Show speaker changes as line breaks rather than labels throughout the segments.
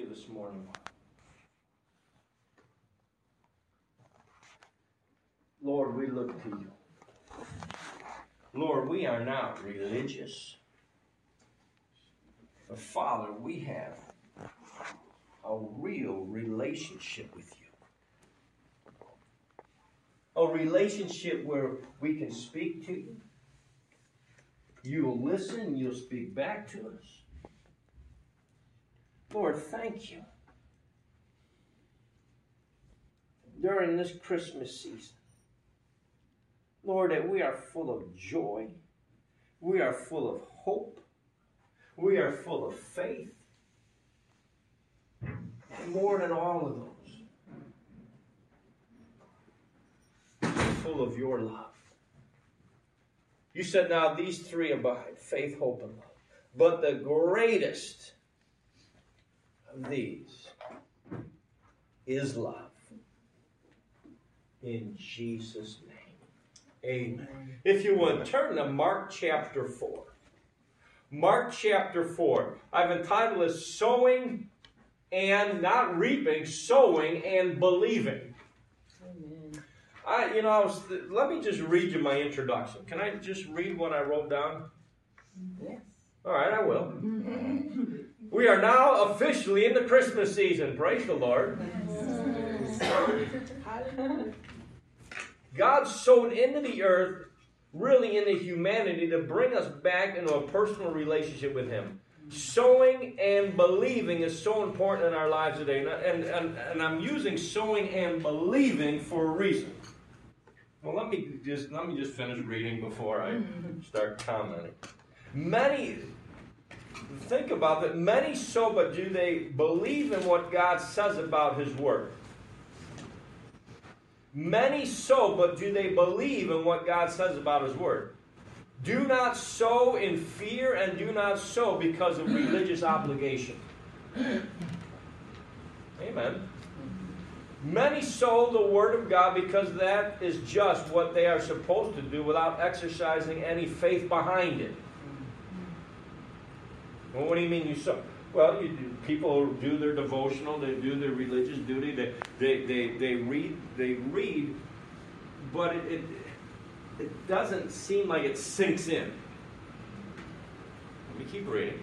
you this morning. Lord, we look to you. Lord, we are not religious. But Father, we have a real relationship with you. A relationship where we can speak to you. You'll listen, you'll speak back to us. Lord, thank you. During this Christmas season, Lord, that we are full of joy, we are full of hope, we are full of faith. And more than all of those, full of your love. You said, now these three abide faith, hope, and love. But the greatest of these is love. In Jesus' name. Amen. If you would, turn to Mark chapter 4. Mark chapter 4. I've entitled it Sowing and Not Reaping, Sowing and Believing. Amen. I, you know, I was, let me just read you my introduction. Can I just read what I wrote down? Yes. All right, I will. Mm-hmm. We are now officially in the Christmas season. Praise the Lord. God sowed into the earth, really into humanity, to bring us back into a personal relationship with Him. Sowing and believing is so important in our lives today. And, and, and I'm using sowing and believing for a reason. Well, let me just let me just finish reading before I mm-hmm. start commenting. Many think about that. Many sow, but do they believe in what God says about His Word? Many sow, but do they believe in what God says about His Word? Do not sow in fear and do not sow because of religious obligation. Amen. Many sow the Word of God because that is just what they are supposed to do without exercising any faith behind it. Well, what do you mean you sow? Well, people do their devotional, they do their religious duty, they, they, they, they read, they read, but it, it, it doesn't seem like it sinks in. Let me keep reading.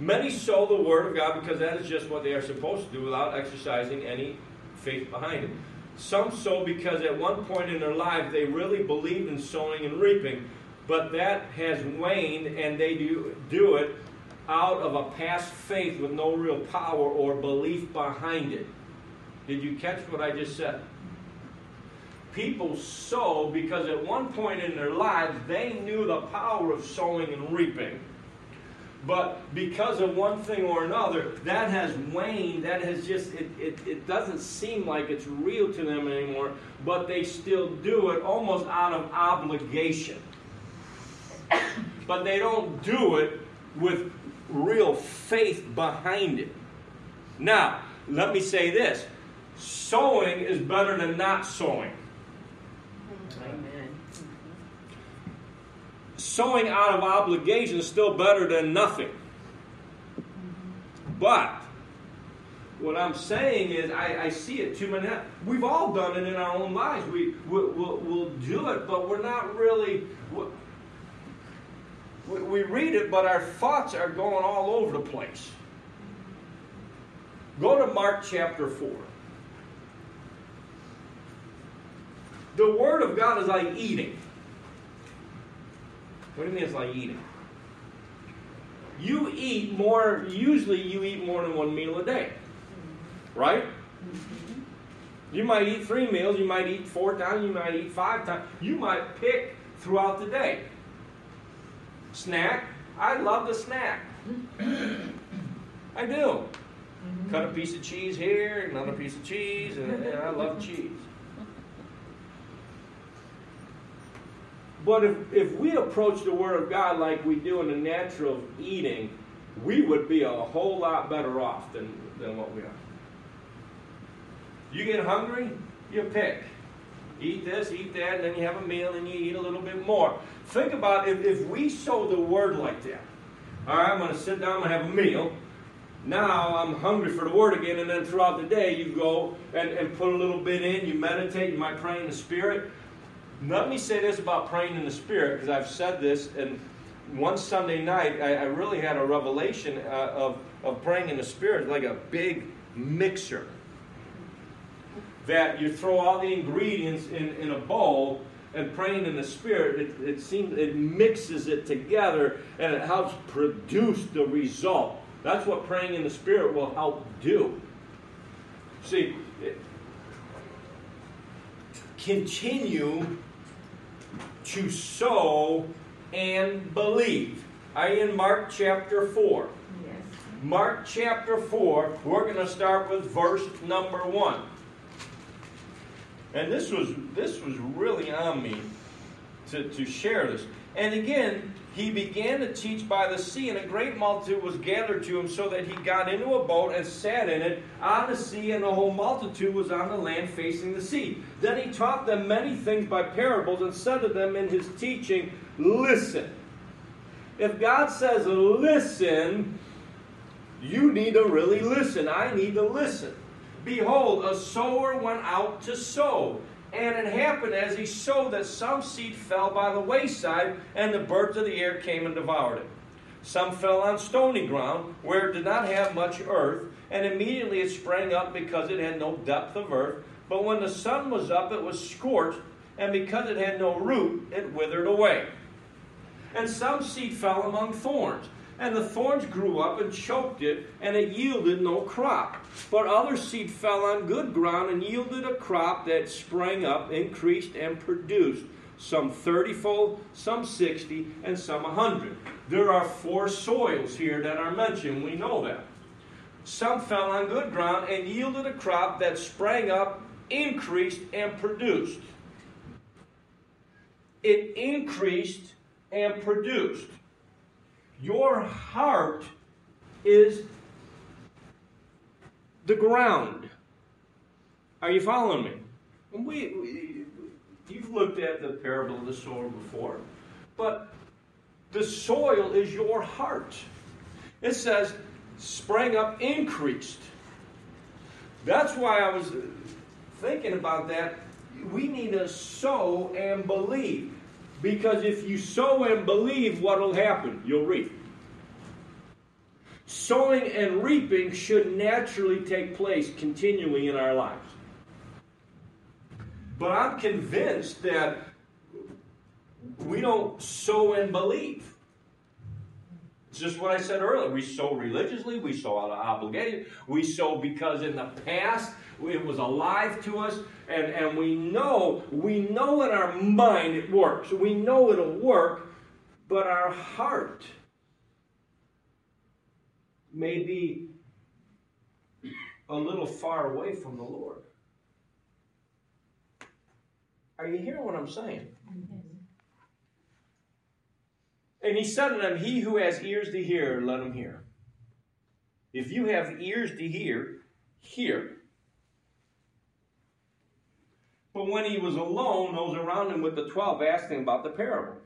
Many sow the word of God because that is just what they are supposed to do without exercising any faith behind it. Some sow because at one point in their life they really believed in sowing and reaping, but that has waned and they do, do it out of a past faith with no real power or belief behind it. Did you catch what I just said? People sow because at one point in their lives they knew the power of sowing and reaping. But because of one thing or another, that has waned. That has just, it, it, it doesn't seem like it's real to them anymore, but they still do it almost out of obligation. But they don't do it with real faith behind it. Now, let me say this sowing is better than not sowing. Amen. Sowing out of obligation is still better than nothing. But what I'm saying is, I, I see it too many. We've all done it in our own lives. We we'll, we'll, we'll do it, but we're not really. We read it, but our thoughts are going all over the place. Go to Mark chapter 4. The Word of God is like eating. What do you mean it's like eating? You eat more, usually you eat more than one meal a day. Right? You might eat three meals, you might eat four times, you might eat five times. You might pick throughout the day snack. I love the snack. I do. Mm-hmm. Cut a piece of cheese here, another piece of cheese, and, and I love cheese. But if, if we approach the Word of God like we do in the natural eating, we would be a whole lot better off than, than what we are. You get hungry, you pick. Eat this, eat that, and then you have a meal and you eat a little bit more. Think about if, if we sow the word like that. All right, I'm going to sit down, to have a meal. now I'm hungry for the word again, and then throughout the day you go and, and put a little bit in, you meditate, you might pray in the spirit. Let me say this about praying in the spirit, because I've said this, and one Sunday night I, I really had a revelation uh, of, of praying in the spirit, like a big mixer. That you throw all the ingredients in, in a bowl and praying in the spirit, it, it seems it mixes it together and it helps produce the result. That's what praying in the Spirit will help do. See, continue to sow and believe. Are you in Mark chapter 4? Yes. Mark chapter 4, we're going to start with verse number 1. And this was this was really on me to, to share this. And again, he began to teach by the sea, and a great multitude was gathered to him, so that he got into a boat and sat in it on the sea, and the whole multitude was on the land facing the sea. Then he taught them many things by parables, and said to them in his teaching, Listen. If God says listen, you need to really listen. I need to listen. Behold, a sower went out to sow. And it happened as he sowed that some seed fell by the wayside, and the birds of the air came and devoured it. Some fell on stony ground, where it did not have much earth, and immediately it sprang up because it had no depth of earth. But when the sun was up, it was scorched, and because it had no root, it withered away. And some seed fell among thorns and the thorns grew up and choked it, and it yielded no crop. But other seed fell on good ground and yielded a crop that sprang up, increased, and produced some thirtyfold, some sixty, and some a hundred. There are four soils here that are mentioned. We know that. Some fell on good ground and yielded a crop that sprang up, increased, and produced. It increased and produced. Your heart is the ground. Are you following me? We, we, you've looked at the parable of the sower before, but the soil is your heart. It says, sprang up, increased. That's why I was thinking about that. We need to sow and believe. Because if you sow and believe, what will happen? You'll reap. Sowing and reaping should naturally take place continually in our lives. But I'm convinced that we don't sow and believe. It's just what I said earlier. We sow religiously, we sow out of obligation, we sow because in the past it was alive to us, and, and we know, we know in our mind it works. We know it'll work, but our heart may be a little far away from the Lord. Are you hearing what I'm saying? And he said to them, He who has ears to hear, let him hear. If you have ears to hear, hear. But when he was alone, those around him with the twelve asked him about the parable.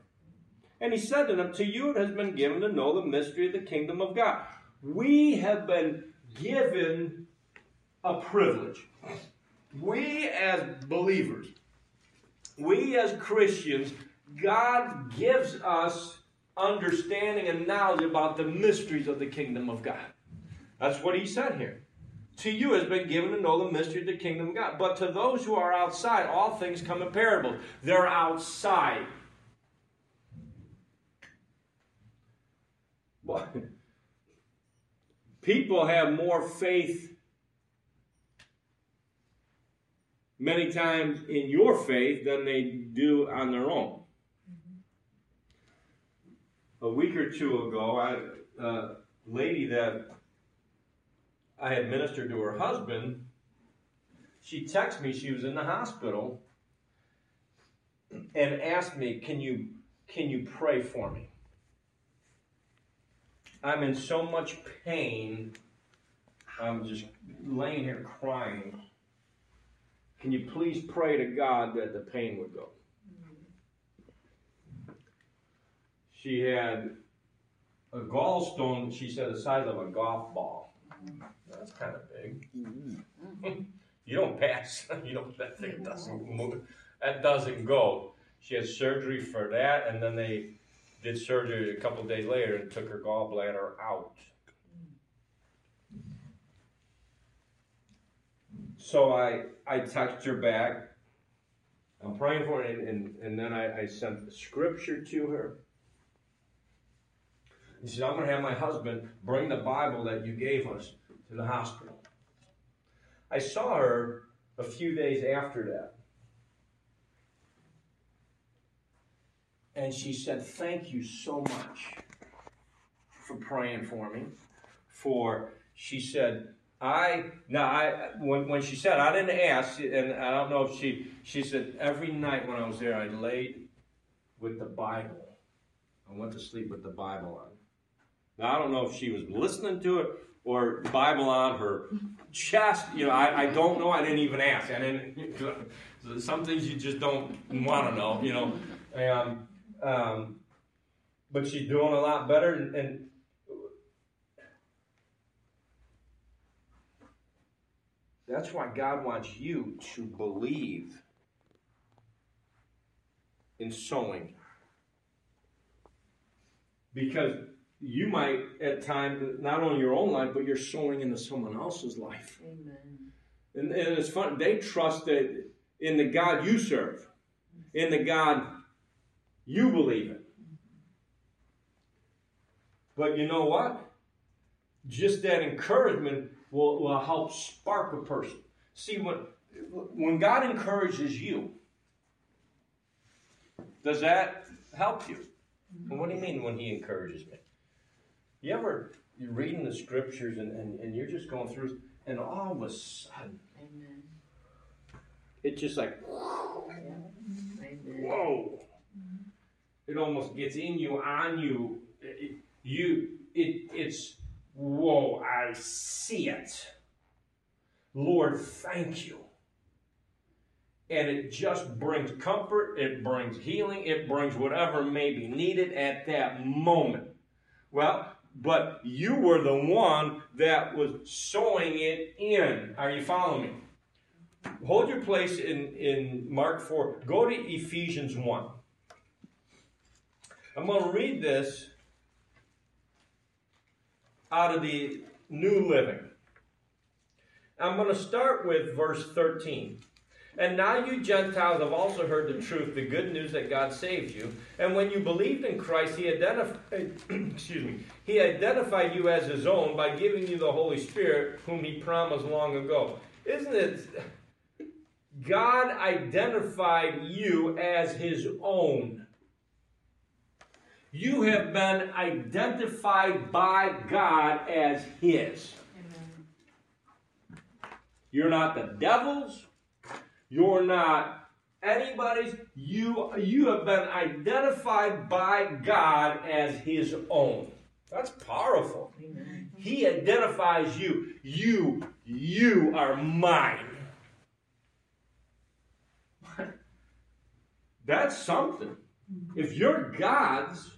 And he said to them, To you it has been given to know the mystery of the kingdom of God. We have been given a privilege. We as believers, we as Christians, God gives us understanding and knowledge about the mysteries of the kingdom of God. That's what he said here to you has been given to know the mystery of the kingdom of God. But to those who are outside, all things come in parables. They're outside. People have more faith many times in your faith than they do on their own. A week or two ago, I, a lady that I had ministered to her husband, she texted me she was in the hospital and asked me, "Can you can you pray for me? I'm in so much pain. I'm just laying here crying. Can you please pray to God that the pain would go?" She had a gallstone, she said, the size of a golf ball that's kind of big. Mm-hmm. you don't pass. you don't. That thing doesn't move. That doesn't go. She had surgery for that, and then they did surgery a couple days later and took her gallbladder out. So I I texted her back. I'm praying for her, and, and, and then I, I sent the scripture to her. He said, I'm going to have my husband bring the Bible that you gave us to the hospital. I saw her a few days after that. And she said, Thank you so much for praying for me. For, she said, I, now, I, when, when she said, I didn't ask, and I don't know if she, she said, every night when I was there, I laid with the Bible. I went to sleep with the Bible on. Now, I don't know if she was listening to it or Bible on her chest. You know, I, I don't know. I didn't even ask. I didn't. Some things you just don't want to know. You know, and um, but she's doing a lot better. And, and that's why God wants you to believe in sowing. Because you might at times not only your own life, but you're sowing into someone else's life. Amen. And, and it's fun. They trust that in the God you serve, in the God you believe in. But you know what? Just that encouragement will, will help spark a person. See, when, when God encourages you, does that help you? what do you mean when He encourages me? You ever you're reading the scriptures and, and, and you're just going through, and all of a sudden, Amen. it's just like, whoa. It almost gets in you, on you. It, you, it, it's, whoa, I see it. Lord, thank you. And it just brings comfort, it brings healing, it brings whatever may be needed at that moment. Well, but you were the one that was sowing it in. Are you following me? Hold your place in, in Mark 4. Go to Ephesians 1. I'm going to read this out of the New Living. I'm going to start with verse 13. And now you Gentiles have also heard the truth, the good news that God saved you. And when you believed in Christ, He identified, excuse me, He identified you as His own by giving you the Holy Spirit, whom He promised long ago. Isn't it? God identified you as His own. You have been identified by God as His. Amen. You're not the devil's. You're not anybody's. You, you have been identified by God as His own. That's powerful. Amen. He identifies you. You, you are mine. That's something. If you're God's,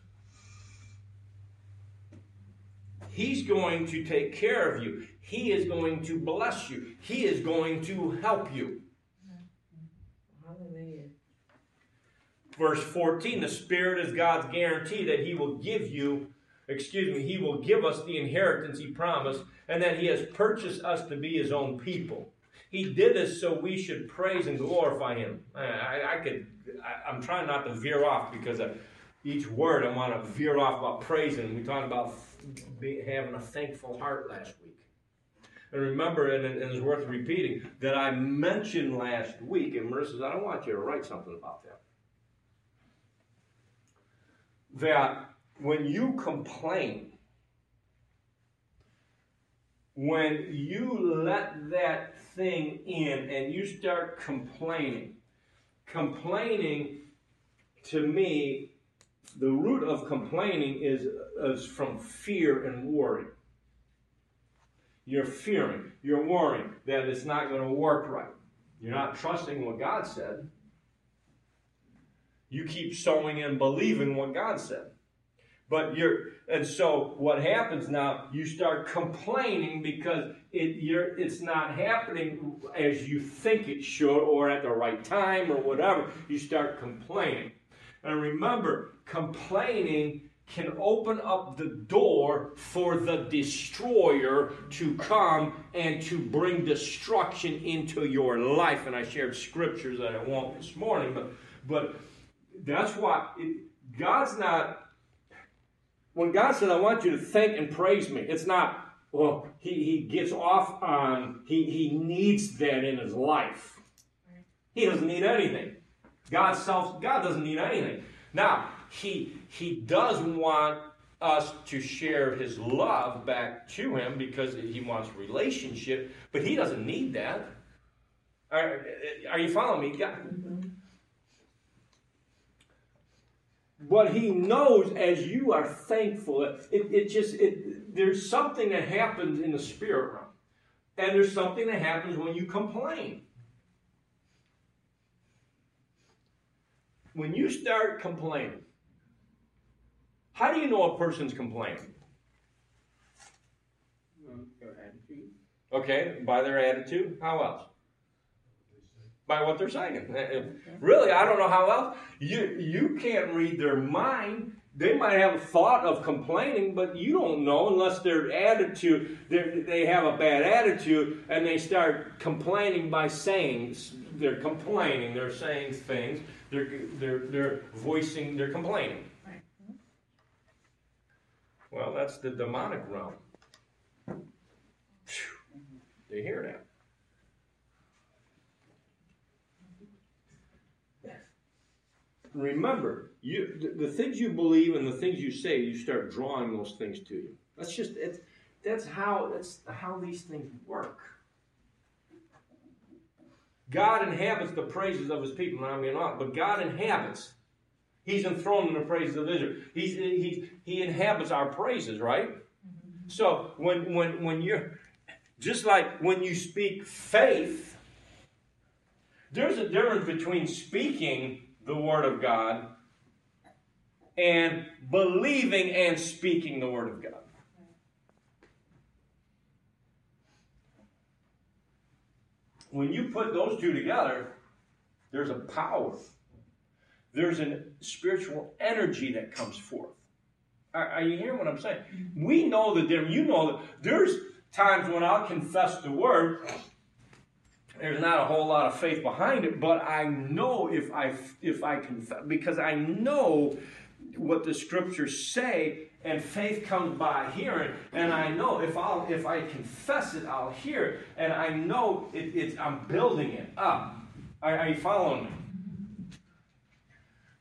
He's going to take care of you. He is going to bless you. He is going to help you. Verse 14 the Spirit is God's guarantee that He will give you, excuse me, He will give us the inheritance He promised, and that He has purchased us to be His own people. He did this so we should praise and glorify Him. I, I, could, I, am trying not to veer off because each word I want to veer off about praising. We talked about having a thankful heart last week. And remember, and, and it's worth repeating, that I mentioned last week, and Marissa I don't want you to write something about that. That when you complain, when you let that thing in and you start complaining, complaining to me, the root of complaining is, is from fear and worry. You're fearing, you're worrying that it's not going to work right. You're not trusting what God said. You keep sowing and believing what God said. But you're, and so what happens now? You start complaining because it, you're, it's not happening as you think it should, or at the right time, or whatever. You start complaining, and remember, complaining can open up the door for the destroyer to come and to bring destruction into your life. And I shared scriptures that I won't this morning, but but that's why it, God's not. When God said, "I want you to thank and praise me," it's not. Well, he, he gets off on he he needs that in his life. He doesn't need anything. God self God doesn't need anything. Now he he does want us to share his love back to him because he wants relationship, but he doesn't need that. Are, are you following me? God, mm-hmm. But he knows as you are thankful, it, it just, it, there's something that happens in the spirit realm. And there's something that happens when you complain. When you start complaining, how do you know a person's complaining? Okay, by their attitude. How else? By what they're saying. Really, I don't know how else. You you can't read their mind. They might have a thought of complaining, but you don't know unless their attitude they have a bad attitude and they start complaining by saying they're complaining. They're saying things. They're they're they're voicing. They're complaining. Well, that's the demonic realm. They hear that. Remember, you the, the, things you believe and the things you say, you start drawing those things to you. That's just it's that's how that's how these things work. God inhabits the praises of his people. I mean not, but God inhabits. He's enthroned in the praises of Israel. He's, he's, he inhabits our praises, right? Mm-hmm. So when when when you're just like when you speak faith, there's a difference between speaking the Word of God and believing and speaking the Word of God. When you put those two together, there's a power. There's a spiritual energy that comes forth. Are, are you hearing what I'm saying? Mm-hmm. We know the difference. You know that there's times when I'll confess the word there's not a whole lot of faith behind it, but I know if I if I confess because I know what the scriptures say, and faith comes by hearing, and I know if I'll if I confess it, I'll hear it, and I know it, I'm building it up. Are, are you following me?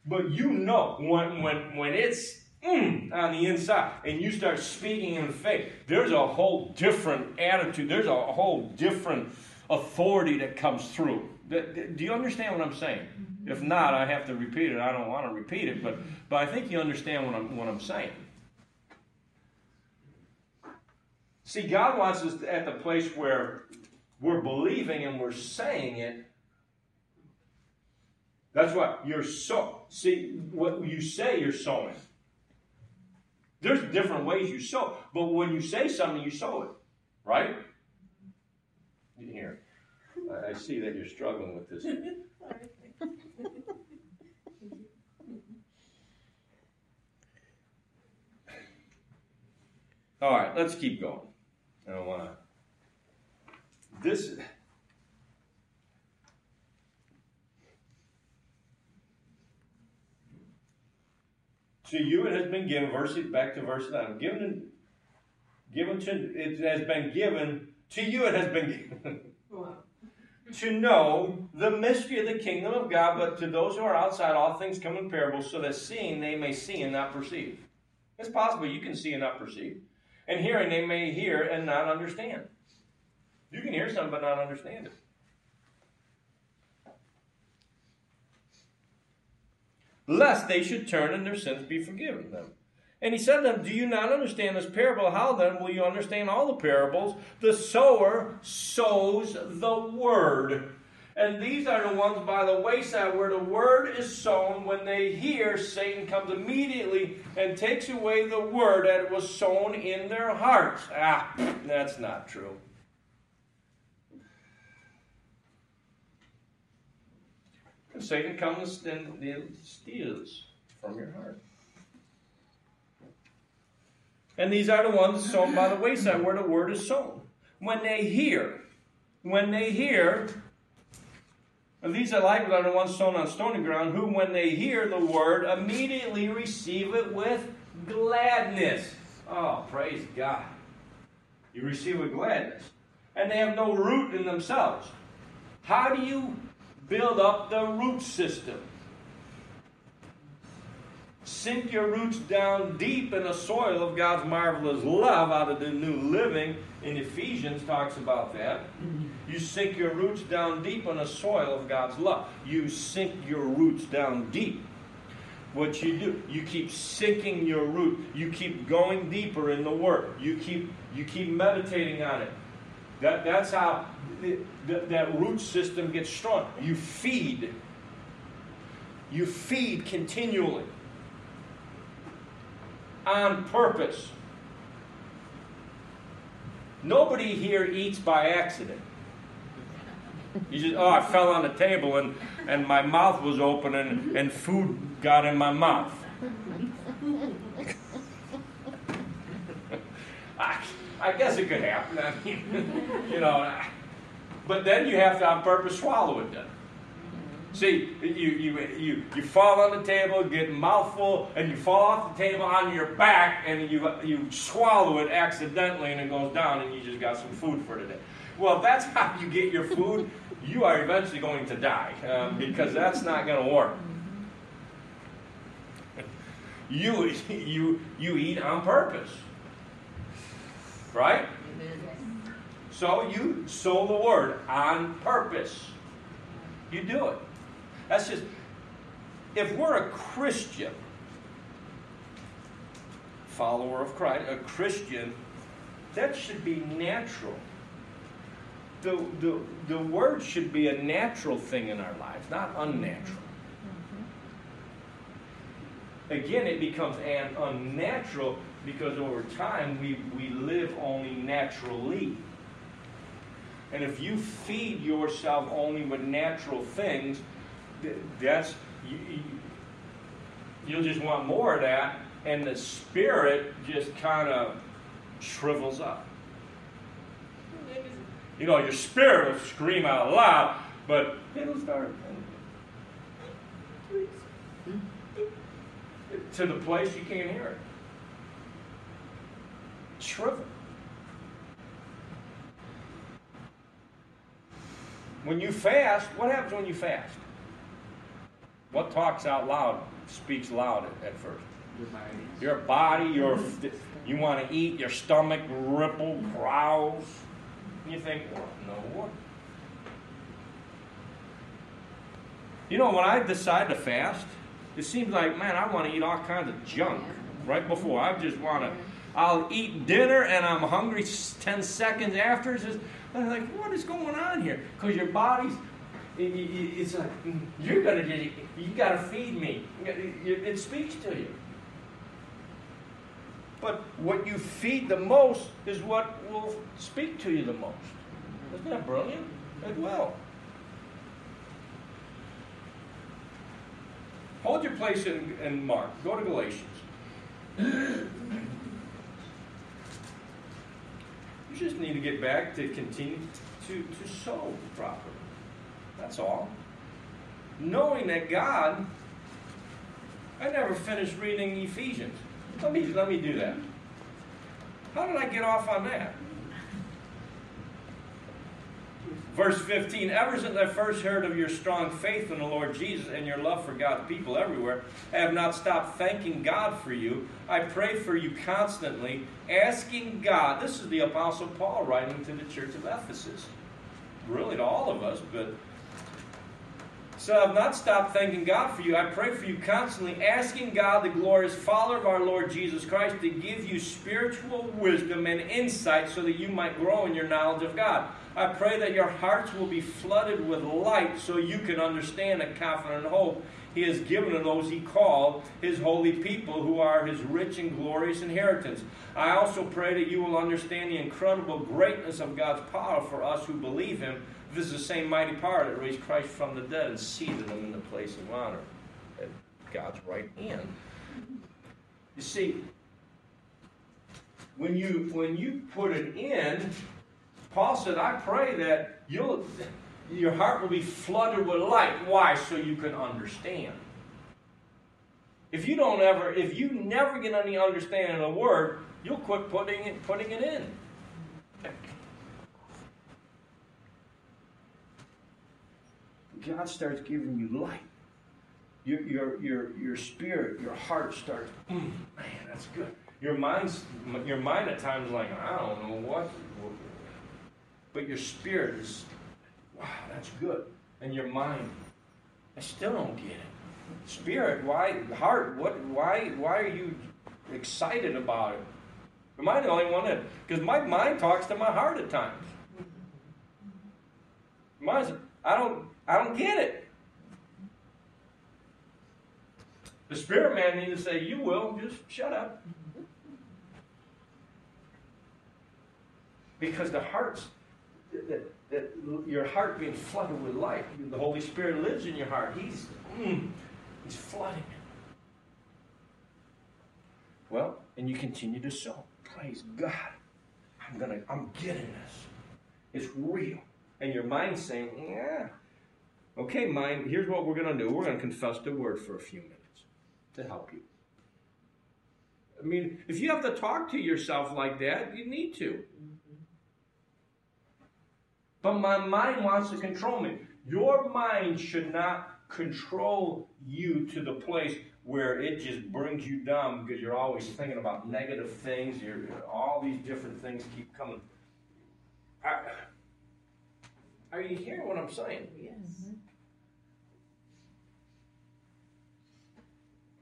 But you know when when when it's Mm, on the inside, and you start speaking in faith, there's a whole different attitude. There's a whole different authority that comes through. Do you understand what I'm saying? Mm-hmm. If not, I have to repeat it. I don't want to repeat it, but, but I think you understand what I'm, what I'm saying. See, God wants us at the place where we're believing and we're saying it. That's what you're so. See, what you say, you're sowing. There's different ways you sow, but when you say something, you sow it, right? I see that you're struggling with this. All right, let's keep going. I don't want to. This. To you it has been given, verse back to verse 9. Given, given to it has been given, to you it has been given. To know the mystery of the kingdom of God, but to those who are outside, all things come in parables, so that seeing they may see and not perceive. It's possible you can see and not perceive. And hearing they may hear and not understand. You can hear something but not understand it. Lest they should turn and their sins be forgiven them. And he said to them, Do you not understand this parable? How then will you understand all the parables? The sower sows the word. And these are the ones by the wayside where the word is sown. When they hear, Satan comes immediately and takes away the word that was sown in their hearts. Ah, that's not true. And Satan comes and steals from your heart. And these are the ones sown by the wayside where the word is sown. When they hear, when they hear, and these are like are the ones sown on stony ground, who, when they hear the word, immediately receive it with gladness. Oh, praise God. You receive with gladness. And they have no root in themselves. How do you build up the root system? Sink your roots down deep in the soil of God's marvelous love out of the New Living. In Ephesians talks about that. You sink your roots down deep in the soil of God's love. You sink your roots down deep. What you do, you keep sinking your root. You keep going deeper in the Word. You keep you keep meditating on it. That, that's how that root system gets strong. You feed. You feed continually on purpose. Nobody here eats by accident. You just, oh, I fell on the table and, and my mouth was open and, and food got in my mouth. I, I guess it could happen. I mean, you know, but then you have to on purpose swallow it then. See, you, you, you, you fall on the table, get mouthful, and you fall off the table on your back, and you, you swallow it accidentally, and it goes down, and you just got some food for today. Well, if that's how you get your food, you are eventually going to die, um, because that's not going to work. You, you, you eat on purpose. Right? So you sow the word on purpose. You do it. That's just, if we're a Christian, follower of Christ, a Christian, that should be natural. The, the, the word should be a natural thing in our lives, not unnatural. Mm-hmm. Again, it becomes an unnatural because over time we, we live only naturally. And if you feed yourself only with natural things, that's you, you'll just want more of that, and the spirit just kind of shrivels up. You know, your spirit will scream out loud, but it'll start to the place you can't hear it. Shrivel. When you fast, what happens when you fast? What talks out loud speaks loud at, at first? Your body. Your body, your you want to eat, your stomach ripple, growls. You think, well, no. You know, when I decide to fast, it seems like, man, I want to eat all kinds of junk right before. I just want to, I'll eat dinner and I'm hungry 10 seconds after. It's just, I'm like, what is going on here? Because your body's it's like mm, you're gonna just you gotta feed me. It speaks to you. But what you feed the most is what will speak to you the most. Isn't that brilliant? It will. Hold your place in, in Mark. Go to Galatians. you just need to get back to continue to, to sow properly. That's all. Knowing that God, I never finished reading Ephesians. Let me, let me do that. How did I get off on that? Verse 15 Ever since I first heard of your strong faith in the Lord Jesus and your love for God's people everywhere, I have not stopped thanking God for you. I pray for you constantly, asking God. This is the Apostle Paul writing to the church of Ephesus. Really to all of us, but So I've not stopped thanking God for you. I pray for you constantly, asking God, the glorious Father of our Lord Jesus Christ, to give you spiritual wisdom and insight so that you might grow in your knowledge of God. I pray that your hearts will be flooded with light so you can understand the confident hope he has given to those he called, his holy people, who are his rich and glorious inheritance. I also pray that you will understand the incredible greatness of God's power for us who believe him. This is the same mighty power that raised Christ from the dead and seated him in the place of honor at God's right hand. You see, when you when you put it in, Paul said, I pray that you'll your heart will be flooded with light. Why? So you can understand. If you don't ever, if you never get any understanding of the word, you'll quit putting it, putting it in. God starts giving you light. Your, your, your, your spirit, your heart starts, mm, man, that's good. Your mind's, your mind at times like, I don't know what, but your spirit is wow, that's good. And your mind, I still don't get it. Spirit, why? Heart, what? Why? Why are you excited about it? Am I the only one that? Because my mind talks to my heart at times. Mine's, I don't, I don't get it. The spirit man needs to say, "You will just shut up," because the heart's that that your heart being flooded with light. The Holy Spirit lives in your heart. He's, mm, he's flooding it. Well, and you continue to sow. Praise God. I'm gonna, I'm getting this. It's real. And your mind's saying, yeah. Okay, mind, here's what we're gonna do. We're gonna confess the word for a few minutes to help you. I mean, if you have to talk to yourself like that, you need to. But my mind wants to control me. Your mind should not control you to the place where it just brings you down because you're always thinking about negative things. You're, all these different things keep coming. Are, are you hearing what I'm saying?
Yes. Mm-hmm.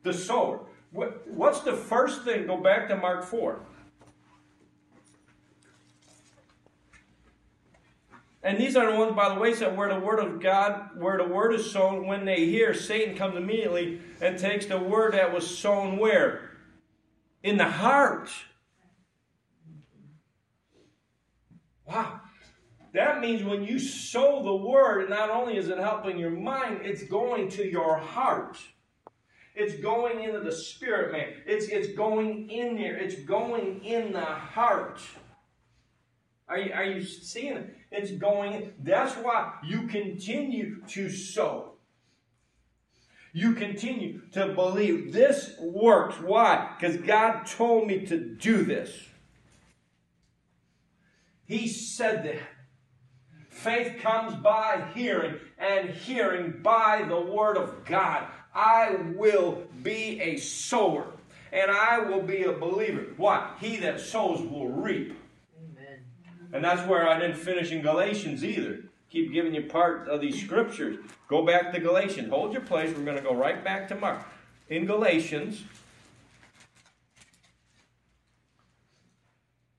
The sower. What, what's the first thing? Go back to Mark 4. And these are the ones, by the way, said where the word of God, where the word is sown, when they hear, Satan comes immediately and takes the word that was sown where? In the heart. Wow. That means when you sow the word, not only is it helping your mind, it's going to your heart. It's going into the spirit, man. It's, it's going in there. It's going in the heart. Are you, are you seeing it? It's going. That's why you continue to sow. You continue to believe this works. Why? Because God told me to do this. He said that. Faith comes by hearing, and hearing by the Word of God. I will be a sower, and I will be a believer. Why? He that sows will reap. And that's where I didn't finish in Galatians either. Keep giving you part of these scriptures. Go back to Galatians. Hold your place. We're going to go right back to Mark. In Galatians,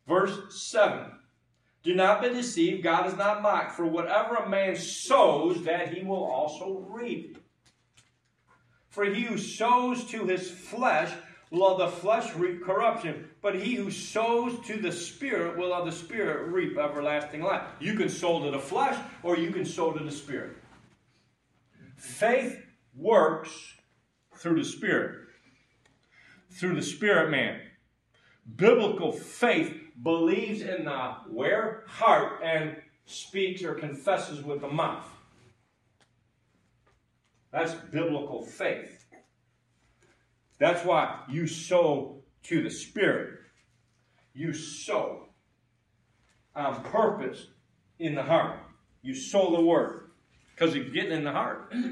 verse 7. Do not be deceived. God is not mocked. For whatever a man sows, that he will also reap. For he who sows to his flesh will of the flesh reap corruption, but he who sows to the Spirit will of the Spirit reap everlasting life. You can sow to the flesh or you can sow to the Spirit. Faith works through the Spirit, through the Spirit man. Biblical faith believes in the where? Heart and speaks or confesses with the mouth. That's biblical faith. That's why you sow to the Spirit. You sow on purpose in the heart. You sow the word because it's getting in the heart.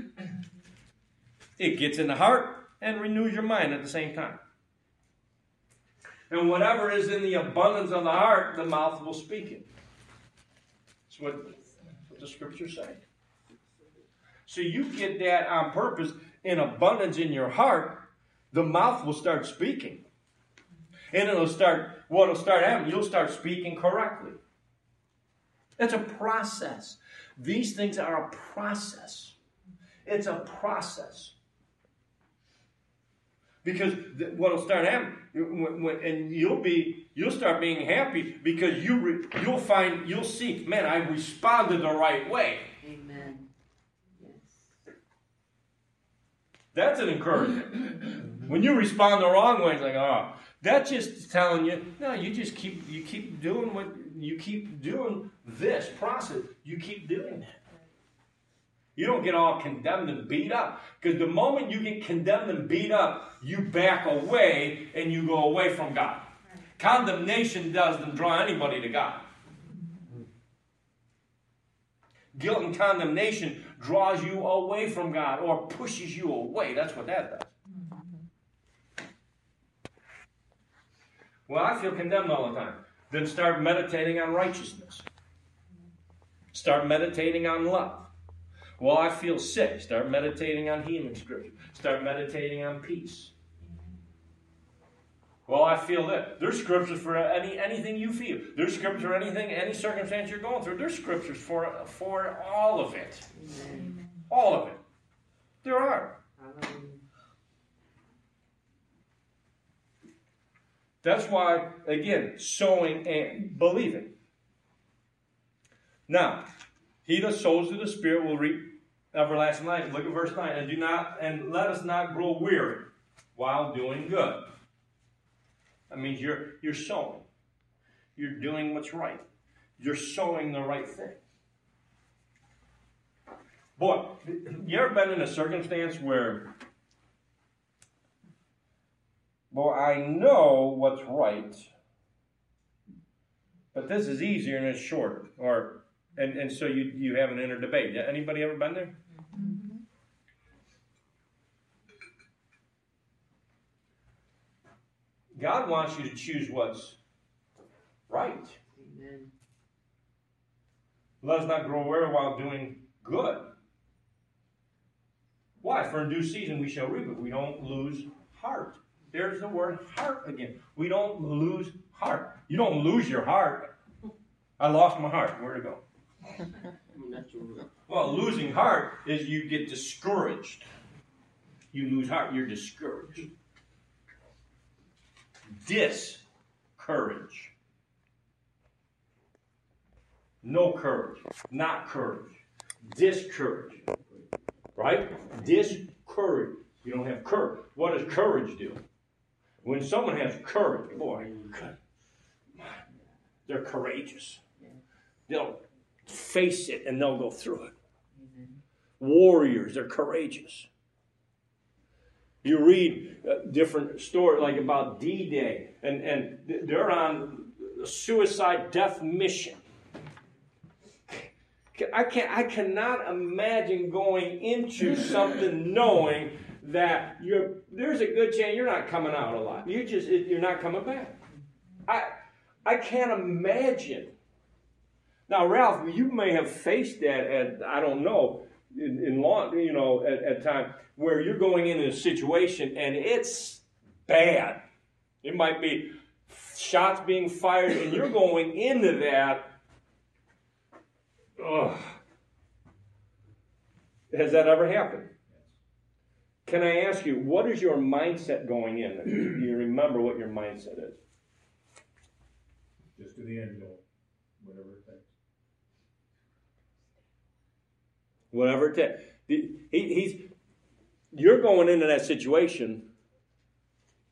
It gets in the heart and renews your mind at the same time. And whatever is in the abundance of the heart, the mouth will speak it. That's what, what the scriptures say. So you get that on purpose in abundance in your heart, the mouth will start speaking. And it'll start, what'll start happening, you'll start speaking correctly. It's a process. These things are a process. It's a process. Because what'll start happening, when, when, and you'll be, you'll start being happy because you, re, you'll find, you'll see, man, I responded the right way.
Amen. Yes.
That's an encouragement. when you respond the wrong way, it's like, oh, that's just telling you, no, you just keep, you keep doing what, you keep doing this process. You keep doing that. You don't get all condemned and beat up. Because the moment you get condemned and beat up, you back away and you go away from God. Condemnation doesn't draw anybody to God. Guilt and condemnation draws you away from God or pushes you away. That's what that does. Well, I feel condemned all the time. Then start meditating on righteousness. Start meditating on love. Well, I feel sick. Start meditating on healing scripture. Start meditating on peace. Well, I feel that. There's scriptures for any anything you feel. There's scriptures for anything, any circumstance you're going through. There's scriptures for for all of it. Amen. All of it. There are. That's why, again, sowing and believing. Now, he that sows to the Spirit will reap everlasting life. Look at verse 9. And do not and let us not grow weary while doing good. That means you're you're sowing. You're doing what's right. You're sowing the right thing. Boy, you ever been in a circumstance where boy, I know what's right, but this is easier and it's shorter. Or and, and so you, you have an inner debate. Anybody ever been there? Mm-hmm. God wants you to choose what's right. Amen. Let us not grow weary while doing good. Why? For in due season we shall reap it. We don't lose heart. There's the word heart again. We don't lose heart. You don't lose your heart. I lost my heart. Where'd it go? Well, losing heart is you get discouraged. You lose heart, you're discouraged. Discourage. No courage. Not courage. Discourage. Right? Discourage. You don't have courage. What does courage do? When someone has courage, boy, they're courageous. They'll face it and they'll go through it. Mm-hmm. Warriors, they're courageous. You read uh, different stories like about D Day, and, and they're on a suicide death mission. I, can't, I cannot imagine going into something knowing that you're, there's a good chance you're not coming out alive. You just you're not coming back. I I can't imagine now, Ralph, you may have faced that at, I don't know, in, in long, you know, at, at time where you're going into a situation and it's bad. It might be shots being fired and you're going into that. Ugh. Has that ever happened? Can I ask you, what is your mindset going in? Do you remember what your mindset is?
Just to the end goal, whatever it takes.
Whatever it takes. He, he's, you're going into that situation.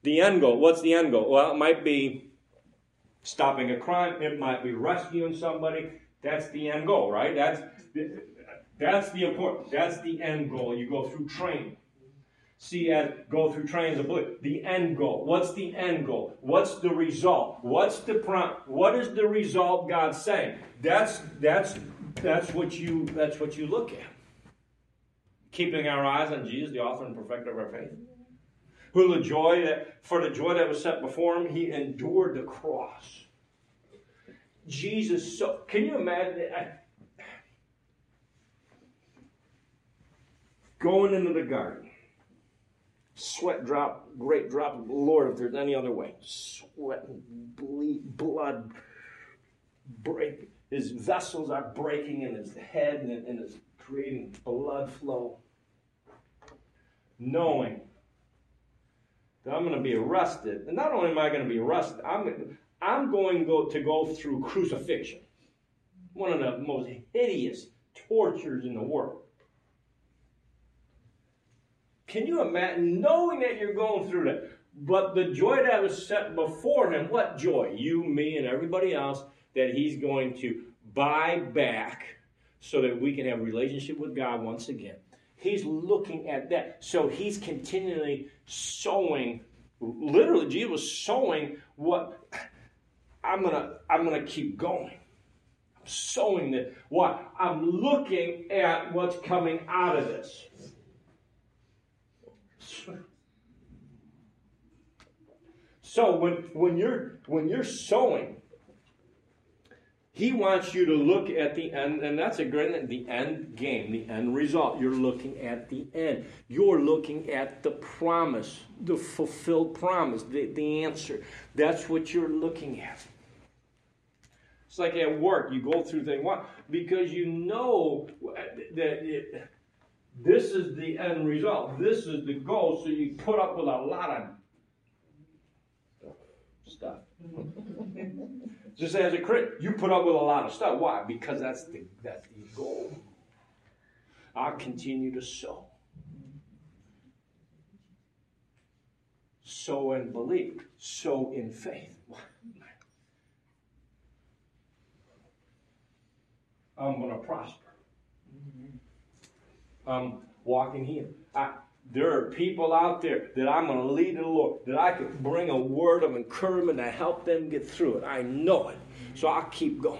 The end goal. What's the end goal? Well, it might be stopping a crime. It might be rescuing somebody. That's the end goal, right? That's that's the important. That's the end goal. You go through training. See, as go through trains of belief. The end goal. What's the end goal? What's the result? What's the prompt? What is the result God's saying? That's that's that's what you that's what you look at. Keeping our eyes on Jesus, the author and perfecter of our faith. Who the joy that for the joy that was set before him, he endured the cross. Jesus so can you imagine I, going into the garden. Sweat drop, great drop. Lord, if there's any other way. Sweat, and bleed, blood, break. His vessels are breaking in his head and, and it's creating blood flow. Knowing that I'm going to be arrested. And not only am I going to be arrested, I'm, I'm going go, to go through crucifixion. One of the most hideous tortures in the world. Can you imagine knowing that you're going through that? But the joy that was set before him, what joy? You, me, and everybody else, that he's going to buy back so that we can have a relationship with God once again. He's looking at that. So he's continually sowing, literally, Jesus was sowing what I'm gonna I'm gonna keep going. I'm sowing that what I'm looking at what's coming out of this. So when when you're when you're sowing, he wants you to look at the end, and that's a great the end game, the end result. You're looking at the end. You're looking at the promise, the fulfilled promise, the, the answer. That's what you're looking at. It's like at work, you go through things. Why? Because you know that it, this is the end result. This is the goal. So you put up with a lot of stuff. Just as a Christian, you put up with a lot of stuff. Why? Because that's the that's the goal. I continue to sow. Sow and believe. Sow in faith. I'm going to prosper. Mm-hmm. I'm walking here. I, there are people out there that I'm going to lead to the Lord, that I can bring a word of encouragement to help them get through it. I know it. So I'll keep going.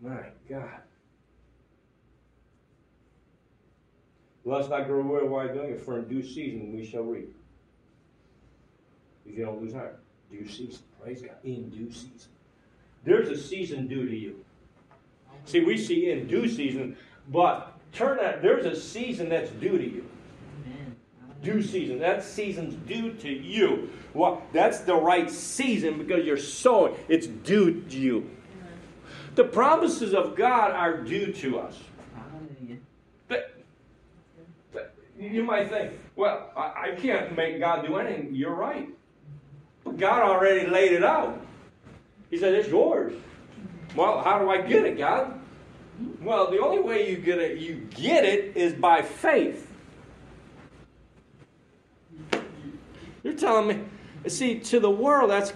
My God. Let's not grow weary while doing it, for in due season we shall reap. If you don't lose heart, due season. Praise God. In due season. There's a season due to you. See, we see in due season, but turn that, there's a season that's due to you. Due season. That season's due to you. Well, that's the right season because you're sowing. It's due to you. The promises of God are due to us. But, but you might think, well, I, I can't make God do anything. You're right. But God already laid it out. He said, it's yours. Well, how do I get it, God? Well, the only way you get it, you get it is by faith. You're telling me, see, to the world, that's.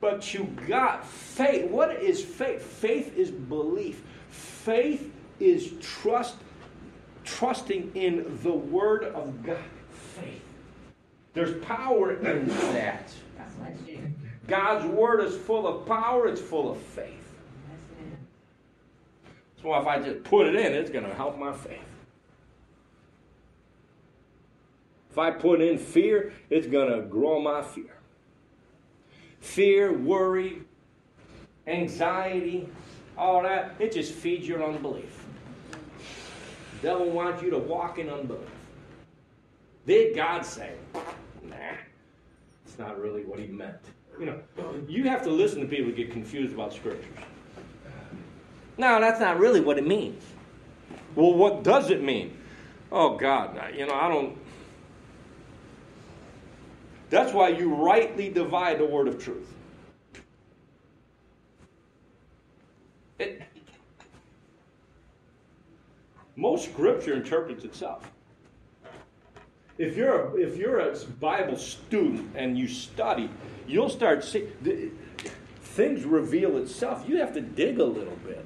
But you got faith. What is faith? Faith is belief. Faith is trust, trusting in the Word of God. Faith. There's power in that. God's Word is full of power, it's full of faith. So if I just put it in, it's going to help my faith. If I put in fear, it's going to grow my fear. Fear, worry, anxiety, all that, it just feeds your unbelief. The devil wants you to walk in unbelief. Did God say? Nah, it's not really what he meant. You know, you have to listen to people who get confused about scriptures. No, that's not really what it means. Well, what does it mean? Oh, God, you know, I don't. That's why you rightly divide the word of truth. It, most scripture interprets itself. If you're a, if you're a Bible student and you study, you'll start seeing things reveal itself. You have to dig a little bit.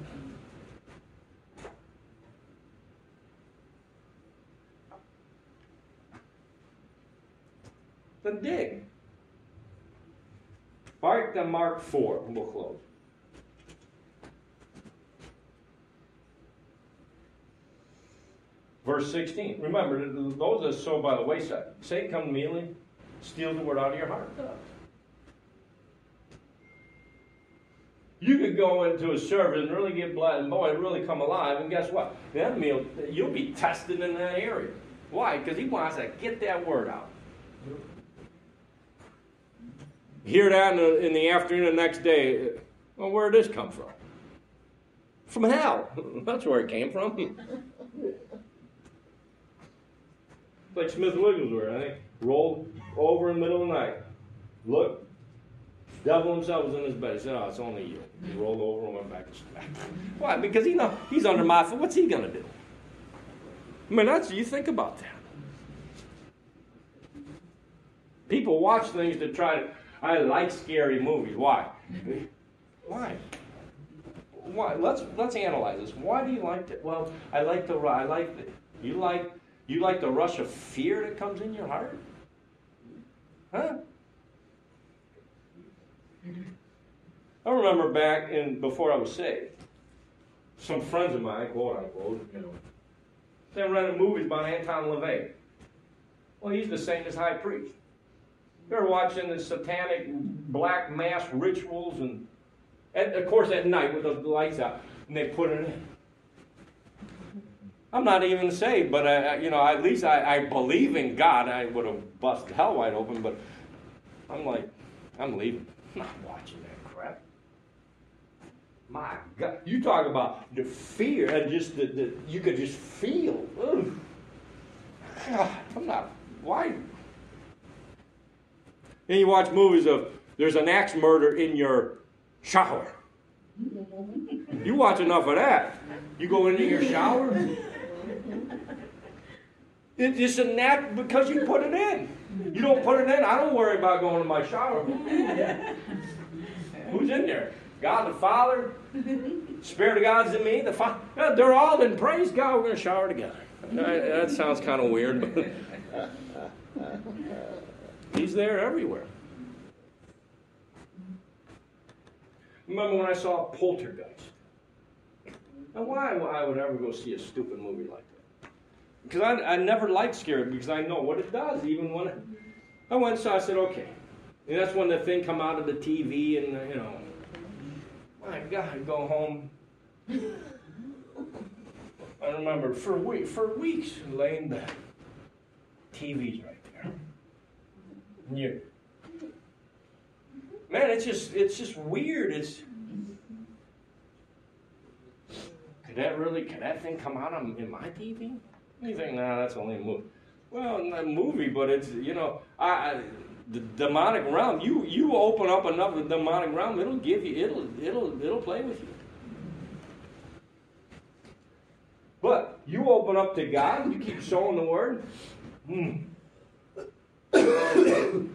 Then dig. Mark the Mark 4, and we'll close. Verse 16. Remember, those that sow by the wayside. Satan come immediately, steal the word out of your heart. You could go into a service and really get blood, and boy, really come alive. And guess what? The enemy, will, you'll be tested in that area. Why? Because he wants to get that word out. Hear that in the, in the afternoon the next day. Well, where did this come from? From hell. That's where it came from. like Smith Wigglesworth, I think. Rolled over in the middle of the night. Look, devil himself was in his bed. He said, Oh, it's only you. He rolled over and went back to sleep. Why? Because he know he's under my foot. What's he gonna do? I mean, that's you think about that. People watch things to try to. I like scary movies. Why? Why? Why? Let's let's analyze this. Why do you like it? Well, I like the I like the, you like you like the rush of fear that comes in your heart, huh? I remember back in before I was saved, some friends of mine, quote unquote, you know, they rented movies by Anton LaVey. Well, he's the same as high priest. They're watching the satanic black mass rituals, and, and of course at night with the lights out, and they put it in. I'm not even saved, but I, you know, at least I, I believe in God. I would have busted hell wide open, but I'm like, I'm leaving. I'm not watching that crap. My God, you talk about the fear and just the, the you could just feel. Ugh. God, I'm not. Why? Then you watch movies of there's an axe murder in your shower. You watch enough of that. You go into your shower. It's a nat because you put it in. You don't put it in. I don't worry about going to my shower. Who's in there? God the Father, Spirit of God's in me. The Father. They're all in. Praise God. We're going to shower together. That sounds kind of weird, but He's there everywhere. Remember when I saw Poltergeist? Now, why I would ever go see a stupid movie like that? Because I, I never liked scary because I know what it does. Even when I went so I said, okay. And that's when the thing come out of the TV and, uh, you know, my God, go home. I remember for, week, for weeks laying there. TV's right there. And you, man, it's just it's just weird. It's could that really could that thing come out in my TV? You think, nah, that's only a movie. Well, not a movie, but it's you know, I, I the demonic realm. You you open up the demonic realm, it'll give you it'll it'll it'll play with you. But you open up to God, you keep showing the word. Hmm.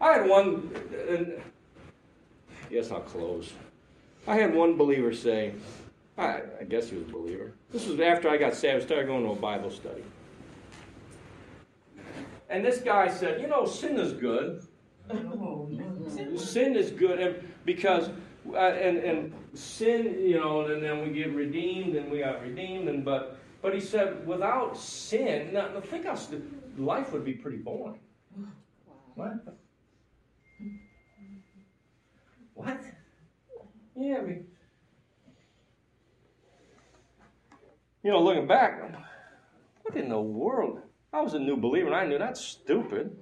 I had one, and yes, I'll close. I had one believer say, I, I guess he was a believer. This was after I got saved. I started going to a Bible study. And this guy said, You know, sin is good. sin is good and because uh, and and sin you know and then we get redeemed and we got redeemed and but but he said without sin now, now think how life would be pretty boring what what yeah I mean you know looking back what in the world I was a new believer and I knew that's stupid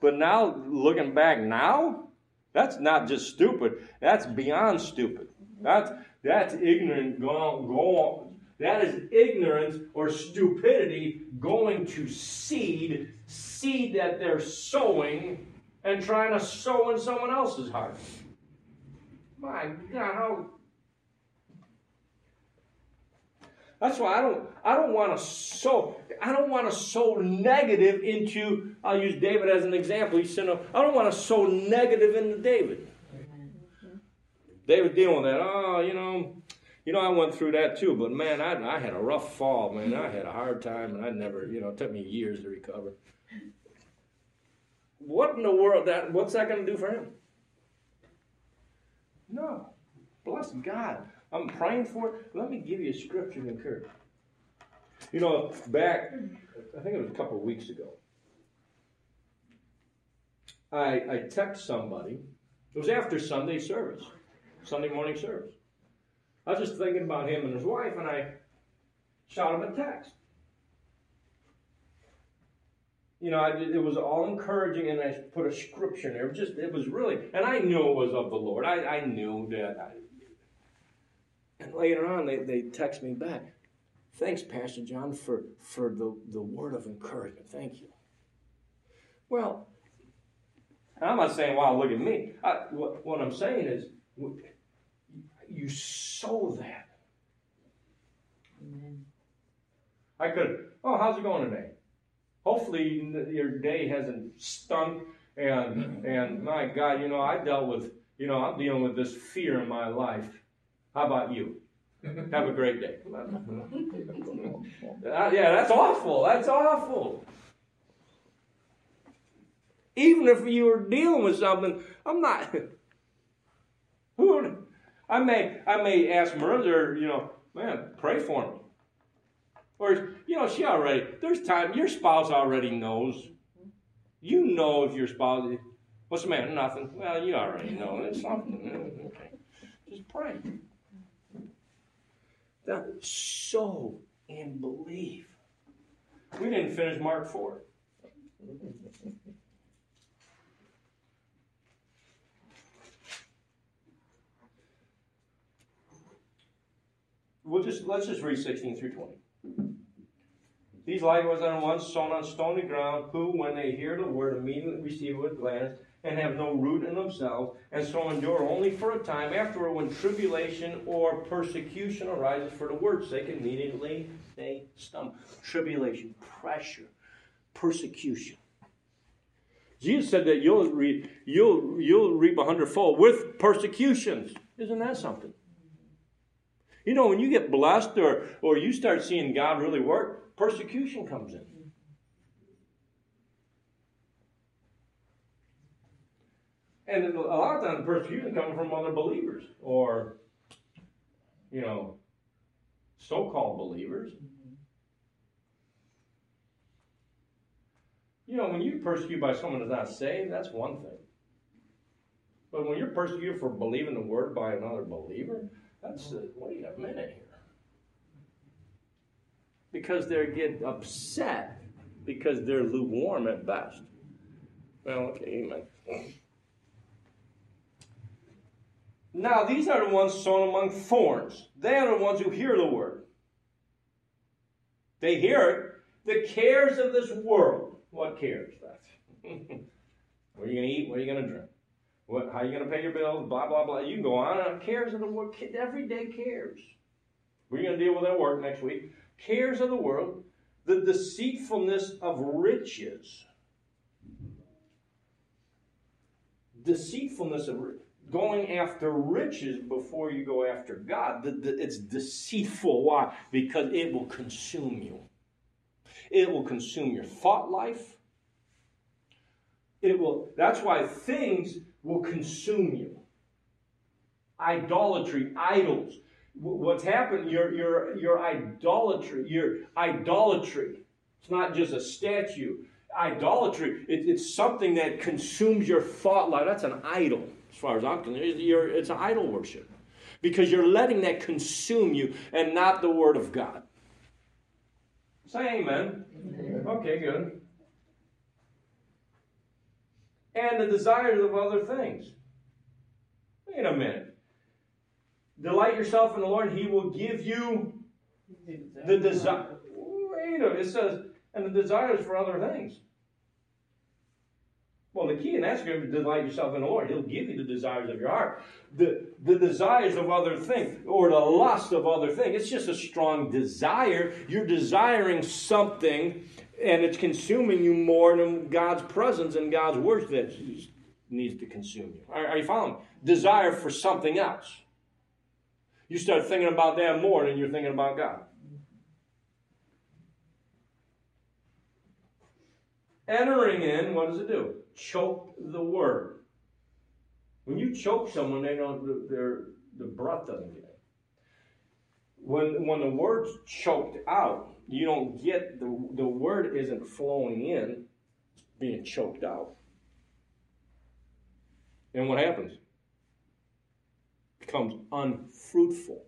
but now, looking back now, that's not just stupid. That's beyond stupid. That's that's ignorant. Go go. That is ignorance or stupidity going to seed, seed that they're sowing and trying to sow in someone else's heart. My God, how That's why I don't I don't want to sow I don't want to sow negative into I'll use David as an example. He said, I don't want to sow negative into David. David dealing with that. Oh, you know, you know, I went through that too, but man, I, I had a rough fall, man. I had a hard time, and I never, you know, it took me years to recover. What in the world? That what's that going to do for him? No, bless God. I'm praying for it. Let me give you a scripture to encourage. You know, back, I think it was a couple of weeks ago, I, I text somebody. It was after Sunday service. Sunday morning service. I was just thinking about him and his wife, and I shot him a text. You know, I, it was all encouraging, and I put a scripture in there. It was just, it was really, and I knew it was of the Lord. I, I knew that. I, later on, they, they text me back. Thanks, Pastor John, for, for the, the word of encouragement. Thank you. Well, I'm not saying, wow, look at me. I, what, what I'm saying is, you sow that.
Amen.
I could, oh, how's it going today? Hopefully your day hasn't stunk and and my God, you know, I dealt with, you know, I'm dealing with this fear in my life. How about you? Have a great day. Uh, yeah, that's awful. That's awful. Even if you were dealing with something, I'm not. Who? I may I may ask Marissa, you know, man, pray for me. Or, you know, she already, there's time, your spouse already knows. You know if your spouse, what's the matter? Nothing. Well, you already know. It's something. Okay. Just pray. Now, sow and believe. We didn't finish Mark 4. We'll just let's just read 16 through 20. These likewise are ones sown on stony ground, who, when they hear the word, immediately receive it with gladness, and have no root in themselves, and so endure only for a time. Afterward, when tribulation or persecution arises for the word's sake, immediately they stumble. Tribulation, pressure, persecution. Jesus said that you'll reap, you'll, you'll reap a hundredfold with persecutions. Isn't that something? You know, when you get blessed or, or you start seeing God really work, persecution comes in. And a lot of times, persecution coming from other believers or, you know, so called believers. You know, when you're persecuted by someone that's not saved, that's one thing. But when you're persecuted for believing the word by another believer, that's uh, wait a minute here. Because they get upset because they're lukewarm at best. Well, okay, amen. Now, these are the ones sown among thorns. They are the ones who hear the word. They hear it. The cares of this world. What cares? That? what are you going to eat? What are you going to drink? What, how are you going to pay your bills? Blah, blah, blah. You can go on and. Cares of the world. Everyday cares. We're going to deal with that work next week. Cares of the world. The deceitfulness of riches. Deceitfulness of riches going after riches before you go after God. It's deceitful. Why? Because it will consume you. It will consume your thought life. It will. That's why things will consume you. Idolatry, idols. What's happened? Your your your idolatry. Your idolatry. It's not just a statue. Idolatry. It, it's something that consumes your thought life. That's an idol, far as I'm concerned. It's idol worship because you're letting that consume you and not the Word of God. Say amen. amen. Okay, good and the desires of other things. Wait a minute. Delight yourself in the Lord, He will give you the desire. Wait a minute. It says, and the desires for other things. Well, the key in that scripture is to delight yourself in the Lord. He'll give you the desires of your heart. The, the desires of other things or the lust of other things. It's just a strong desire. You're desiring something and it's consuming you more than God's presence and God's word that needs to consume you. Are, are you following? Desire for something else. You start thinking about that more than you're thinking about God. Entering in, what does it do? Choke the word. When you choke someone, they don't. Their the breath doesn't get. When when the word's choked out, you don't get the, the word isn't flowing in, it's being choked out. And what happens? becomes unfruitful.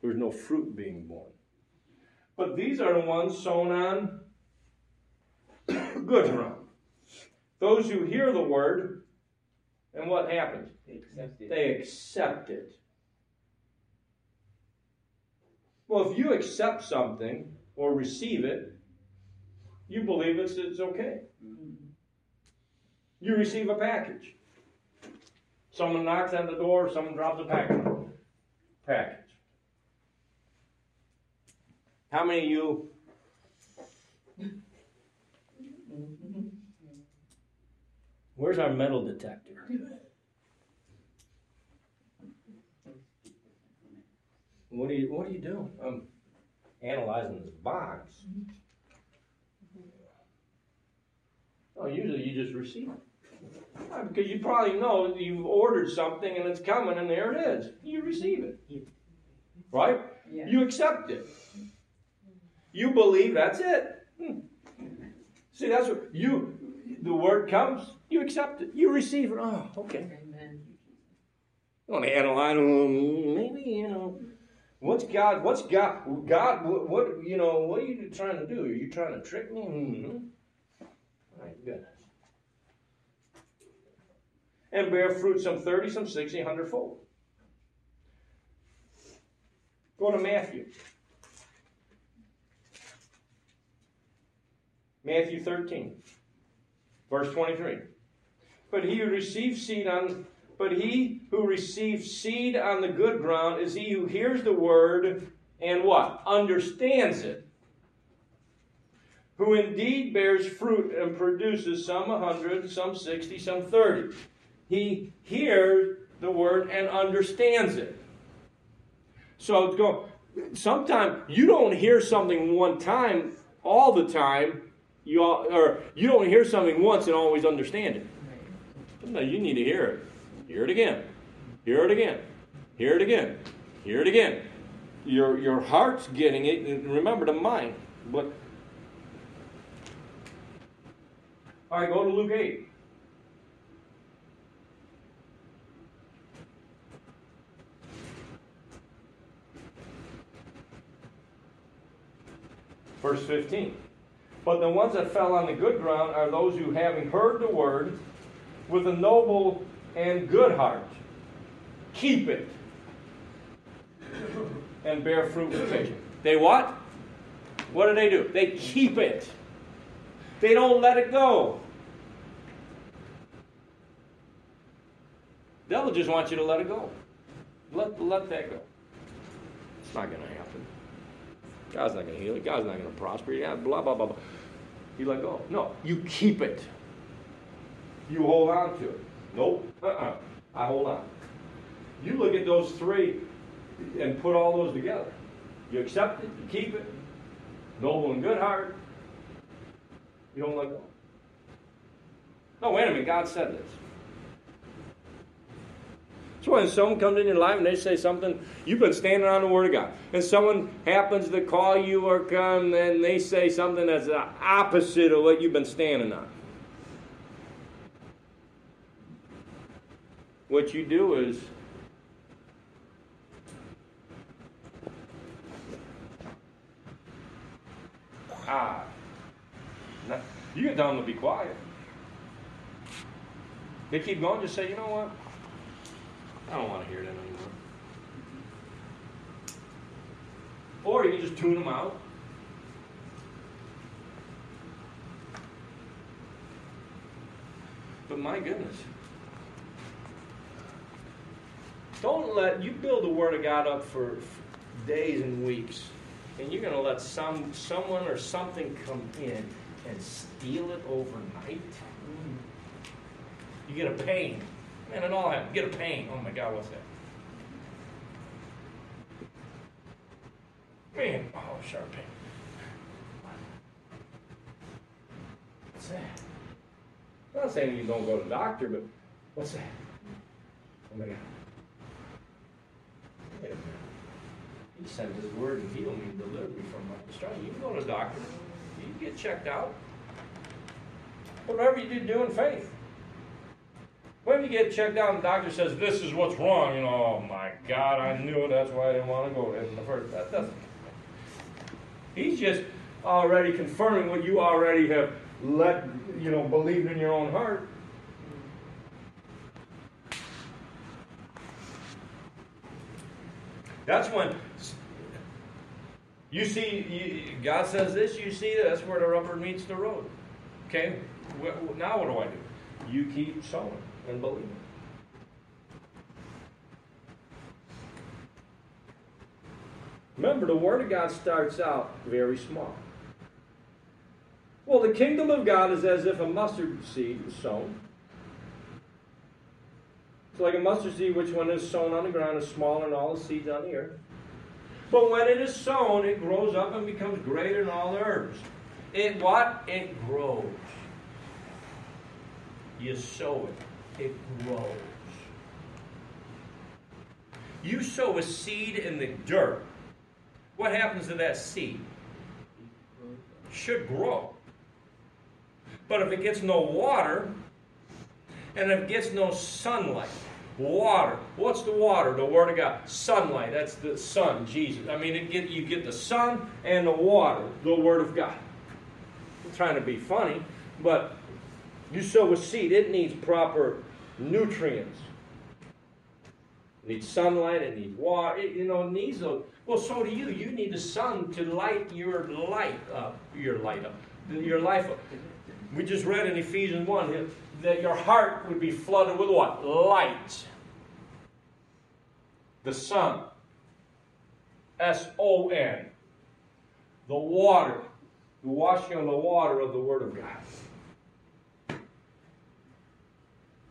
There's no fruit being born. But these are the ones sown on good ground. Those who hear the word, and what happens? They accept it. Well, if you accept something or receive it, you believe it's, it's okay. You receive a package. Someone knocks on the door, someone drops a package. Package. How many of you Where's our metal detector? What are you What are you doing? I'm analyzing this box. Oh, usually you just receive it. Because you probably know you've ordered something and it's coming and there it is. You receive it. Right?
Yeah.
You accept it. You believe that's it. Hmm. See, that's what you, the word comes, you accept it. You receive it. Oh, okay.
Amen.
I want to analyze, maybe, you know, what's God, what's God, God, what, what, you know, what are you trying to do? Are you trying to trick me? Mm-hmm. My goodness. And bear fruit some 30, some 60, 100 fold. Go to Matthew. Matthew 13, verse 23. But he who receives seed on but he who receives seed on the good ground is he who hears the word and what? Understands it. Who indeed bears fruit and produces some a hundred, some sixty, some thirty. He hears the word and understands it. So go. Sometimes you don't hear something one time all the time. You all, or you don't hear something once and always understand it. No, you need to hear it. Hear it again. Hear it again. Hear it again. Hear it again. Your your heart's getting it. And remember the mind. But all right, go to Luke eight. Verse 15. But the ones that fell on the good ground are those who, having heard the word, with a noble and good heart, keep it, and bear fruit with patience. They what? What do they do? They keep it. They don't let it go. Devil just wants you to let it go. Let, let that go. It's not going to happen. God's not going to heal it. God's not going to prosper you. Blah, blah, blah, blah. You let go. No, you keep it. You hold on to it. Nope. Uh-uh. I hold on. You look at those three and put all those together. You accept it, you keep it, noble and good heart. You don't let go. No, wait a minute. God said this. So when someone comes in your life and they say something, you've been standing on the Word of God, and someone happens to call you or come and they say something that's the opposite of what you've been standing on. What you do is ah, you can tell them to be quiet. They keep going, just say, you know what? I don't want to hear that anymore. Or you can just tune them out. But my goodness. Don't let you build the Word of God up for days and weeks, and you're going to let some someone or something come in and steal it overnight. Mm. You get a pain. It all happens. Get a pain. Oh my God, what's that? Man, oh, sharp pain. What's that? I'm not saying you don't go to the doctor, but what's that? Oh my God. Wait a minute. He sent his word and healed me, delivered me from my destruction. You can go to the doctor. You can get checked out. Whatever you do, do in faith. You get checked out and the doctor says this is what's wrong, you know, oh my God, I knew it. That's why I didn't want to go there in the first. That doesn't. He's just already confirming what you already have let you know believed in your own heart. That's when you see God says this, you see that's where the rubber meets the road. Okay, now what do I do? You keep sowing and believing. Remember, the Word of God starts out very small. Well, the kingdom of God is as if a mustard seed is sown. It's like a mustard seed, which when is sown on the ground is smaller than all the seeds on the earth. But when it is sown, it grows up and becomes greater than all the herbs. It what? It grows. You sow it, it grows. You sow a seed in the dirt. What happens to that seed? Should grow. But if it gets no water, and if it gets no sunlight, water. What's the water? The Word of God. Sunlight. That's the sun, Jesus. I mean, get, you get the sun and the water, the Word of God. I'm trying to be funny, but you sow a seed, it needs proper nutrients. It needs sunlight, it needs water, it, you know, it needs a. Well, so do you. You need the sun to light your light up, your light up, your life up. We just read in Ephesians 1 that your heart would be flooded with what? Light. The sun. S O N. The water. The washing on the water of the Word of God.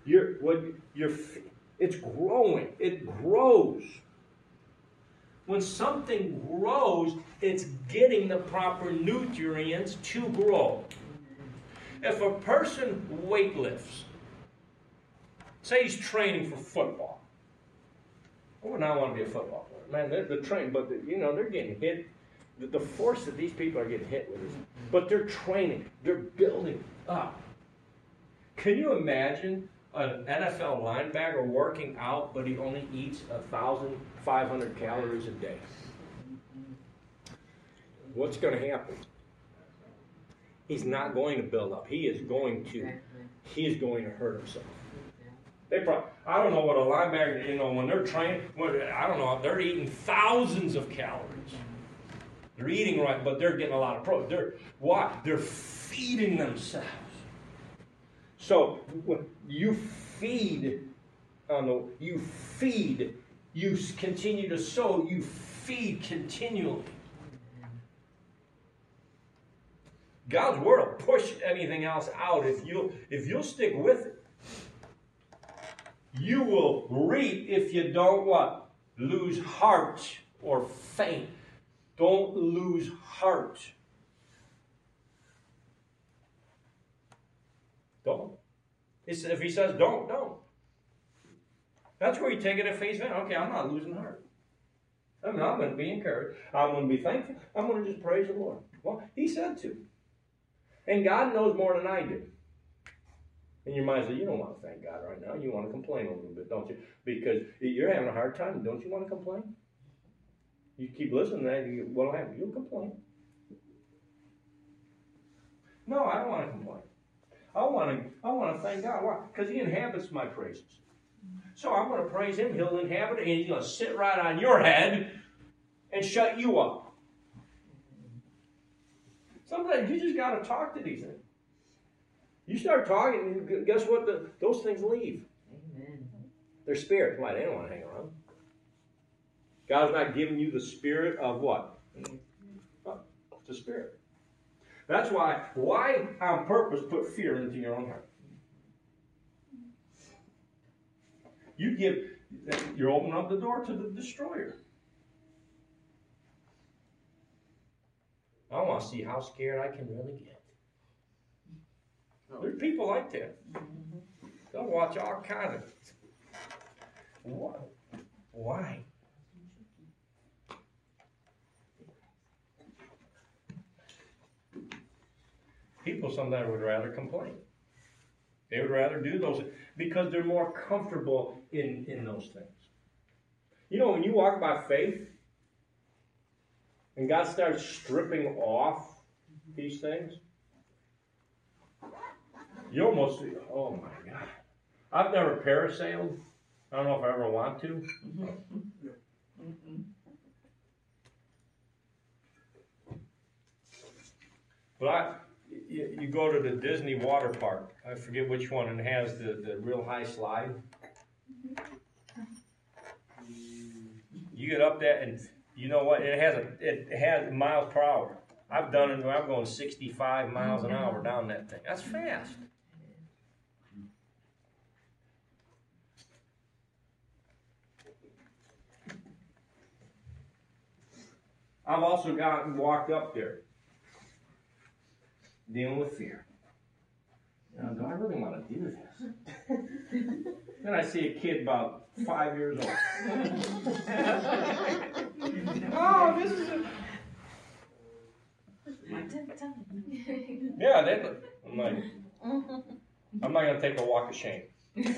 You're, what, you're, it's growing. It grows. When something grows, it's getting the proper nutrients to grow. If a person weightlifts, say he's training for football, oh, I would not want to be a football player. Man, they're, they're but you know they're getting hit. The, the force that these people are getting hit with is, but they're training, they're building up. Can you imagine an NFL linebacker working out, but he only eats a thousand five hundred calories a day? What's going to happen? He's not going to build up. He is going to. He is going to hurt himself. They probably, I don't know what a linebacker, you know, when they're training, I don't know, they're eating thousands of calories. They're eating right, but they're getting a lot of protein. They're what? They're feeding themselves. So you feed on the, you feed, you continue to sow, you feed continually. God's word will push anything else out if you if you'll stick with it. You will reap if you don't what? Lose heart or faint. Don't lose heart. Don't. If he says don't, don't. That's where you take it at face value. Okay, I'm not losing heart. I mean, I'm going to be encouraged. I'm going to be thankful. I'm going to just praise the Lord. Well, he said to. And God knows more than I do. And your mind says, you don't want to thank God right now. You want to complain a little bit, don't you? Because you're having a hard time. Don't you want to complain? You keep listening to that, you, what'll happen? You'll complain. No, I don't want to complain. I want to, I want to thank God. Why? Because He inhabits my praises. So I'm going to praise Him. He'll inhabit it, and He's going to sit right on your head and shut you up. Sometimes you just got to talk to these things. You start talking, and guess what? The, those things leave.
Amen.
They're spirits. Why? They don't want to hang around. God's not giving you the spirit of what? The spirit. That's why, why on purpose put fear into your own heart? You give, you're opening up the door to the destroyer. I want to see how scared I can really get. There's people like that. They'll watch all kinds of. What? Why? People sometimes would rather complain. They would rather do those because they're more comfortable in, in those things. You know, when you walk by faith and God starts stripping off these things, you almost, oh my God. I've never parasailed. I don't know if I ever want to. Mm-hmm. But I, you, you go to the Disney water park, I forget which one, and it has the, the real high slide. You get up there and you know what, it has a, it has miles per hour. I've done it, I'm going sixty-five miles an hour down that thing, that's fast. I've also gotten walked up there dealing with fear. Now, do I really want to do this? then I see a kid about five years old. oh, this is a... Yeah, then I'm like, I'm not gonna take a walk of shame. okay,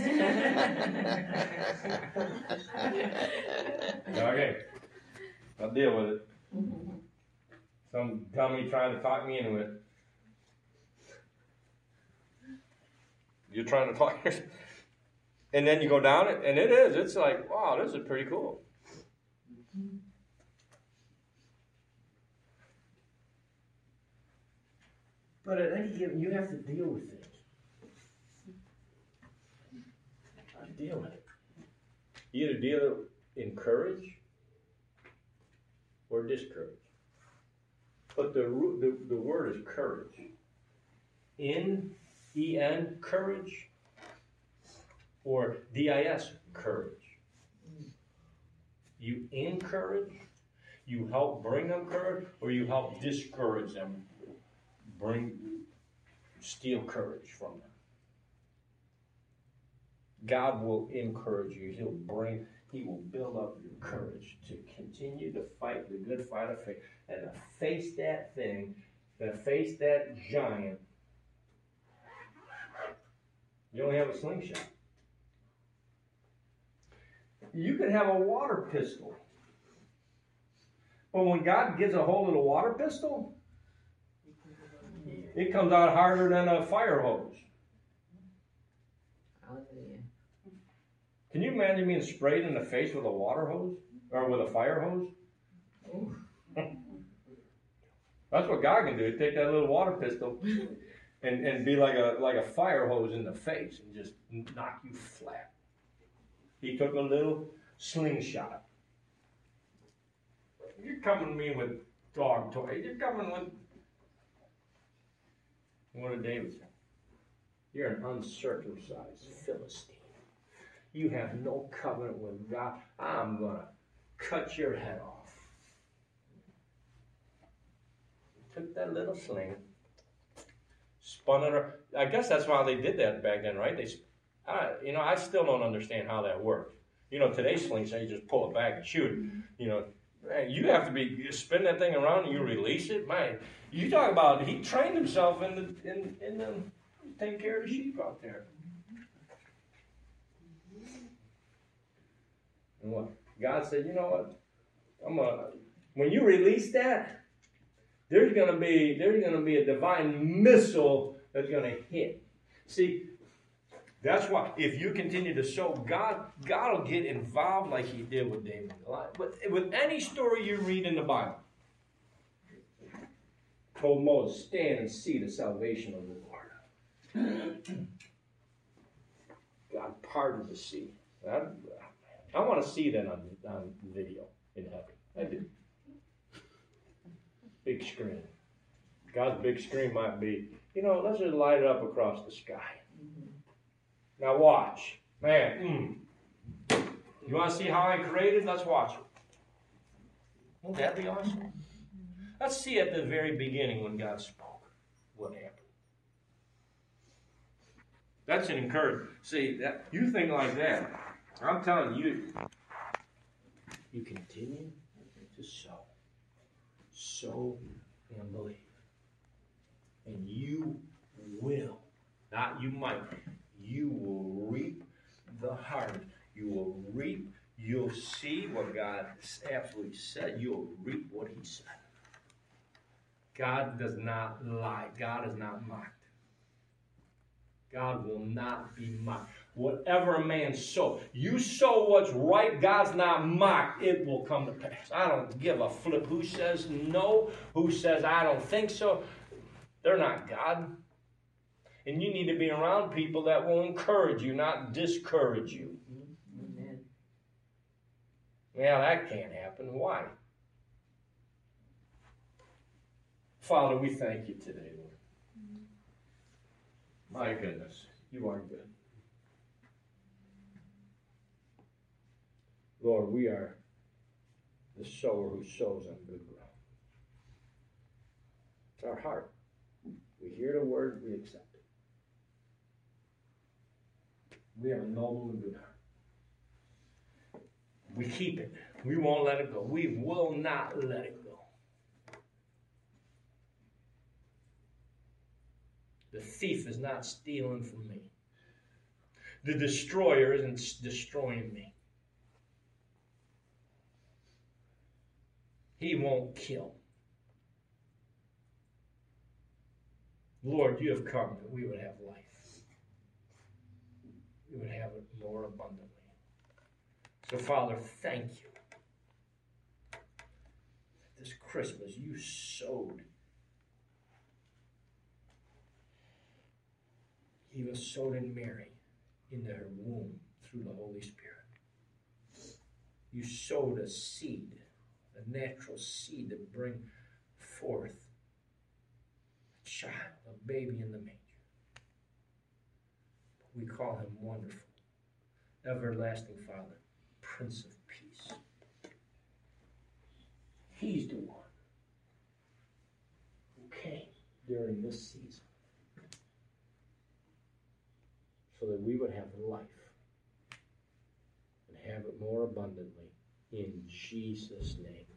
I'll deal with it. Mm-hmm. Some dummy trying to talk me into it. You're trying to talk, and then you go down it, and it is. It's like, wow, this is pretty cool. But at any given, you have to deal with it. I deal with it. You either deal in courage or discourage. But the, the, the word is courage. In, E-N, courage, or D-I-S, courage. You encourage, you help bring them courage, or you help discourage them, bring, steal courage from them. God will encourage you. He'll bring, He will build up your courage to continue to fight the good fight of faith and to face that thing, to face that giant. You only have a slingshot. You could have a water pistol. But when God gives a hold of the water pistol, it comes out harder than a fire hose. Can you imagine being sprayed in the face with a water hose or with a fire hose? That's what God can do. Take that little water pistol and, and be like a like a fire hose in the face and just knock you flat. He took a little slingshot. You're coming to me with dog toys. You're coming with what did David say? You're an uncircumcised Philistine. You have no covenant with God. I'm gonna cut your head off. Took that little sling, spun it. I guess that's why they did that back then, right? They, I, you know, I still don't understand how that worked. You know, today's slings, you just pull it back and shoot it. Mm-hmm. You know, man, you have to be you spin that thing around and you release it. Man, you talk about he trained himself in the in in the taking care of the sheep out there. Mm-hmm. And what God said, you know what? I'm gonna when you release that, there's gonna be there's gonna be a divine missile that's gonna hit. See, that's why if you continue to sow, God God will get involved like He did with David. But with any story you read in the Bible, told Moses, stand and see the salvation of the Lord. God parted the sea. I, I want to see that on, on video in heaven. I do. Big screen. God's big screen might be, you know, let's just light it up across the sky. Now watch. Man, mm. you want to see how I created? Let's watch it. Won't that be awesome? Let's see at the very beginning when God spoke what happened. That's an encouragement. See, that you think like that. I'm telling you, you continue to sow. Sow and believe. And you will, not you might, you will reap the harvest. You will reap, you'll see what God absolutely said. You'll reap what He said. God does not lie, God is not mocked. God will not be mocked. Whatever a man sow, you sow what's right, God's not mocked. It will come to pass. I don't give a flip who says no, who says I don't think so. They're not God. And you need to be around people that will encourage you, not discourage you.
Amen.
Yeah, that can't happen. Why? Father, we thank you today, Lord. My goodness, you are good. Lord, we are the sower who sows on good ground. It's our heart. We hear the word, we accept it. We have a noble and good heart. We keep it. We won't let it go. We will not let it go. The thief is not stealing from me. The destroyer isn't destroying me. He won't kill. Lord, you have come that we would have life. We would have it more abundantly. So, Father, thank you. This Christmas, you sowed. Even sowed in Mary, into her womb through the Holy Spirit. You sowed a seed, a natural seed to bring forth child, a baby in the manger. We call him wonderful, everlasting Father, Prince of Peace. He's the one who came during this season so that we would have life and have it more abundantly in Jesus' name.